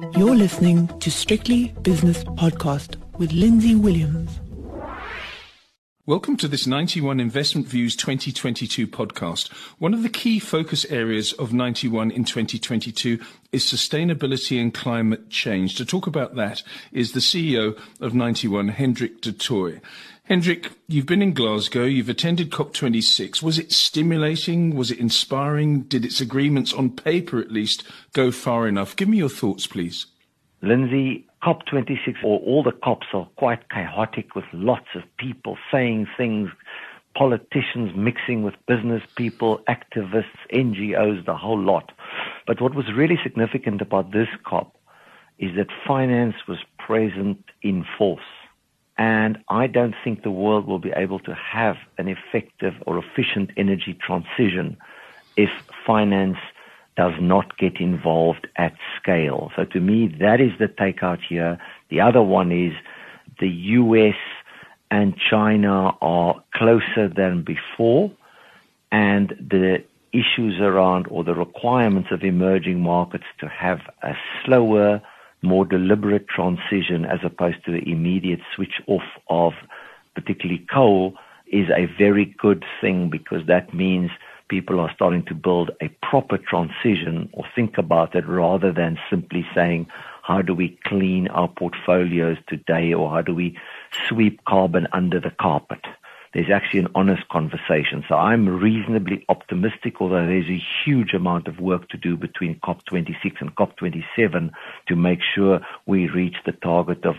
You're listening to Strictly Business Podcast with Lindsay Williams. Welcome to this Ninety One Investment Views 2022 podcast. One of the key focus areas of Ninety One in 2022 is sustainability and climate change. To talk about that is the CEO of Ninety One, Hendrik du Toit. Hendrik, you've been in Glasgow, you've attended COP26. Was it stimulating? Was it inspiring? Did its agreements, on paper at least, go far enough? Give me your thoughts, please. Lindsay, COP26 or all the COPs are quite chaotic with lots of people saying things, politicians mixing with business people, activists, NGOs, the whole lot. But what was really significant about this COP is that finance was present in force. And I don't think the world will be able to have an effective or efficient energy transition if finance does not get involved at scale. So to me, that is the takeout here. The other one is the US and China are closer than before, and the issues around or the requirements of emerging markets to have a slower, more deliberate transition as opposed to the immediate switch off of particularly coal is a very good thing because that means people are starting to build a proper transition or think about it rather than simply saying, how do we clean our portfolios today or how do we sweep carbon under the carpet? There's actually an honest conversation. So I'm reasonably optimistic, although there's a huge amount of work to do between COP26 and COP27 to make sure we reach the target of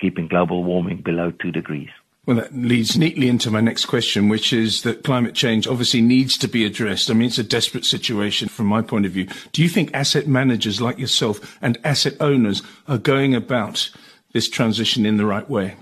keeping global warming below two degrees. Well, that leads neatly into my next question, which is that climate change obviously needs to be addressed. I mean, it's a desperate situation from my point of view. Do you think asset managers like yourself and asset owners are going about this transition in the right way?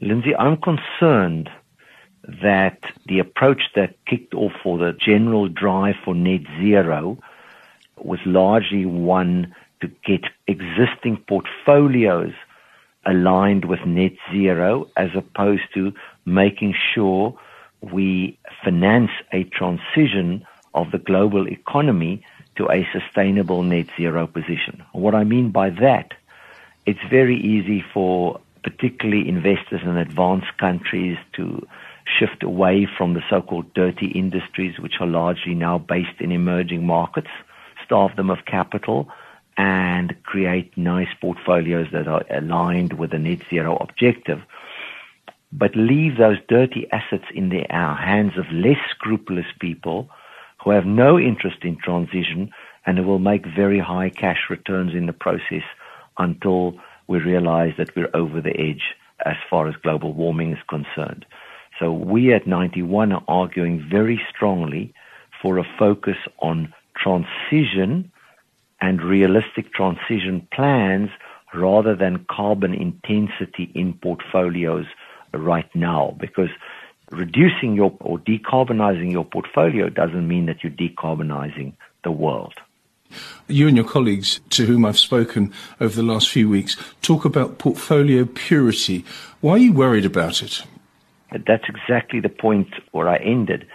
Lindsay, I'm concerned that the approach that kicked off for the general drive for net zero was largely one to get existing portfolios aligned with net zero as opposed to making sure we finance a transition of the global economy to a sustainable net zero position. What I mean by that, it's very easy for particularly investors in advanced countries to shift away from the so-called dirty industries, which are largely now based in emerging markets, starve them of capital, and create nice portfolios that are aligned with the net zero objective, but leave those dirty assets in the hands of less scrupulous people who have no interest in transition and who will make very high cash returns in the process until we realize that we're over the edge as far as global warming is concerned. So we at Ninety One are arguing very strongly for a focus on transition and realistic transition plans rather than carbon intensity in portfolios right now because reducing your or decarbonizing your portfolio doesn't mean that you're decarbonizing the world. You and your colleagues to whom I've spoken over the last few weeks talk about portfolio purity. Why are you worried about it? That's exactly the point where I ended.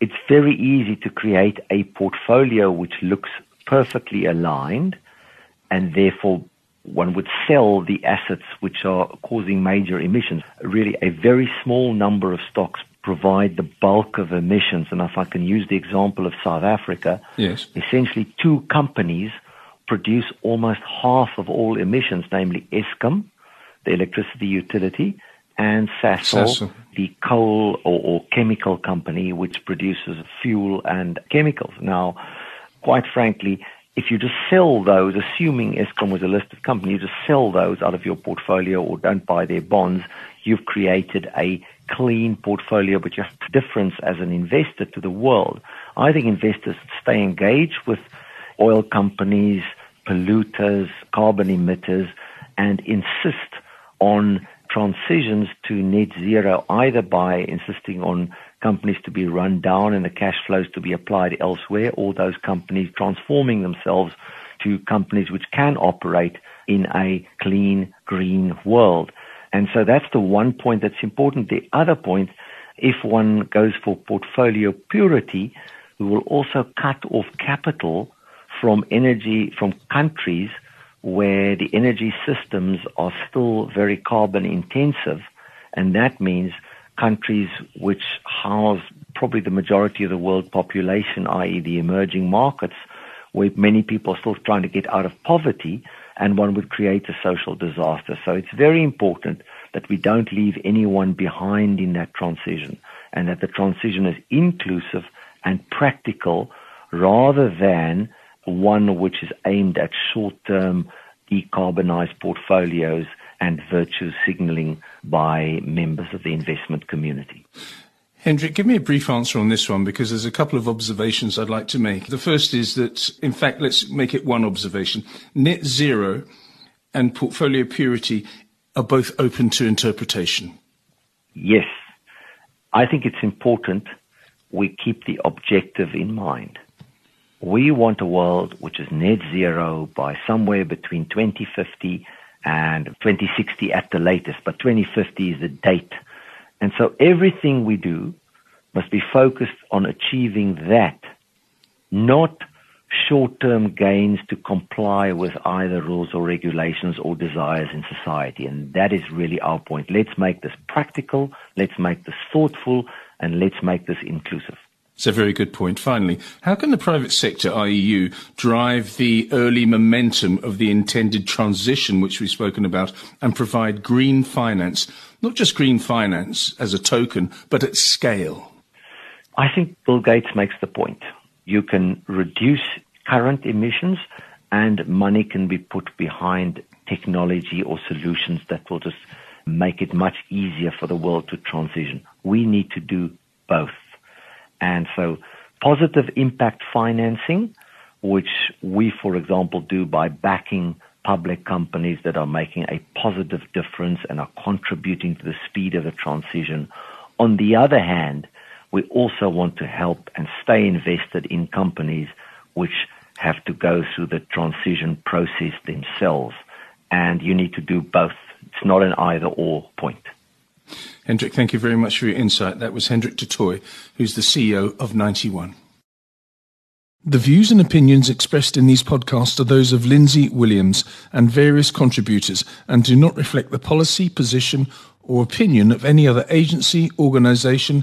It's very easy to create a portfolio which looks perfectly aligned, and therefore one would sell the assets which are causing major emissions. Really, a very small number of stocks provide the bulk of emissions. And if I can use the example of South Africa, yes. essentially two companies produce almost half of all emissions, namely Eskom, the electricity utility, and Sasol, Sasol. the coal or, or chemical company which produces fuel and chemicals. Now, quite frankly, if you just sell those, assuming Eskom was a listed company, you just sell those out of your portfolio or don't buy their bonds, you've created a clean portfolio, but you have difference as an investor to the world. I think investors stay engaged with oil companies, polluters, carbon emitters, and insist on transitions to net zero either by insisting on companies to be run down and the cash flows to be applied elsewhere, or those companies transforming themselves to companies which can operate in a clean, green world. And so that's the one point that's important. The other point, if one goes for portfolio purity, we will also cut off capital from energy, from countries where the energy systems are still very carbon intensive, and that means countries which house probably the majority of the world population, i.e., the emerging markets, where many people are still trying to get out of poverty, and one would create a social disaster. So it's very important that we don't leave anyone behind in that transition, and that the transition is inclusive and practical rather than one which is aimed at short-term decarbonized portfolios and virtue signaling by members of the investment community. Hendrik, give me a brief answer on this one because there's a couple of observations I'd like to make. The first is that, in fact, let's make it one observation. Net zero and portfolio purity are both open to interpretation. Yes. I think it's important we keep the objective in mind. We want a world which is net zero by somewhere between 2050 and 2060 at the latest, but 2050 is the date. And so everything we do must be focused on achieving that, not short-term gains to comply with either rules or regulations or desires in society. And that is really our point. Let's make this practical, let's make this thoughtful, and let's make this inclusive. It's a very good point. Finally, how can the private sector, i.e. you, drive the early momentum of the intended transition which we've spoken about and provide green finance, not just green finance as a token, but at scale? I think Bill Gates makes the point. You can reduce current emissions and money can be put behind technology or solutions that will just make it much easier for the world to transition. We need to do both. And so positive impact financing, which we, for example, do by backing public companies that are making a positive difference and are contributing to the speed of the transition. On the other hand, we also want to help and stay invested in companies which have to go through the transition process themselves. And you need to do both. It's not an either or point. Hendrik, thank you very much for your insight. That was Hendrik du who's the CEO of Ninety One. The views and opinions expressed in these podcasts are those of Lindsay Williams and various contributors and do not reflect the policy, position, or opinion of any other agency, organization,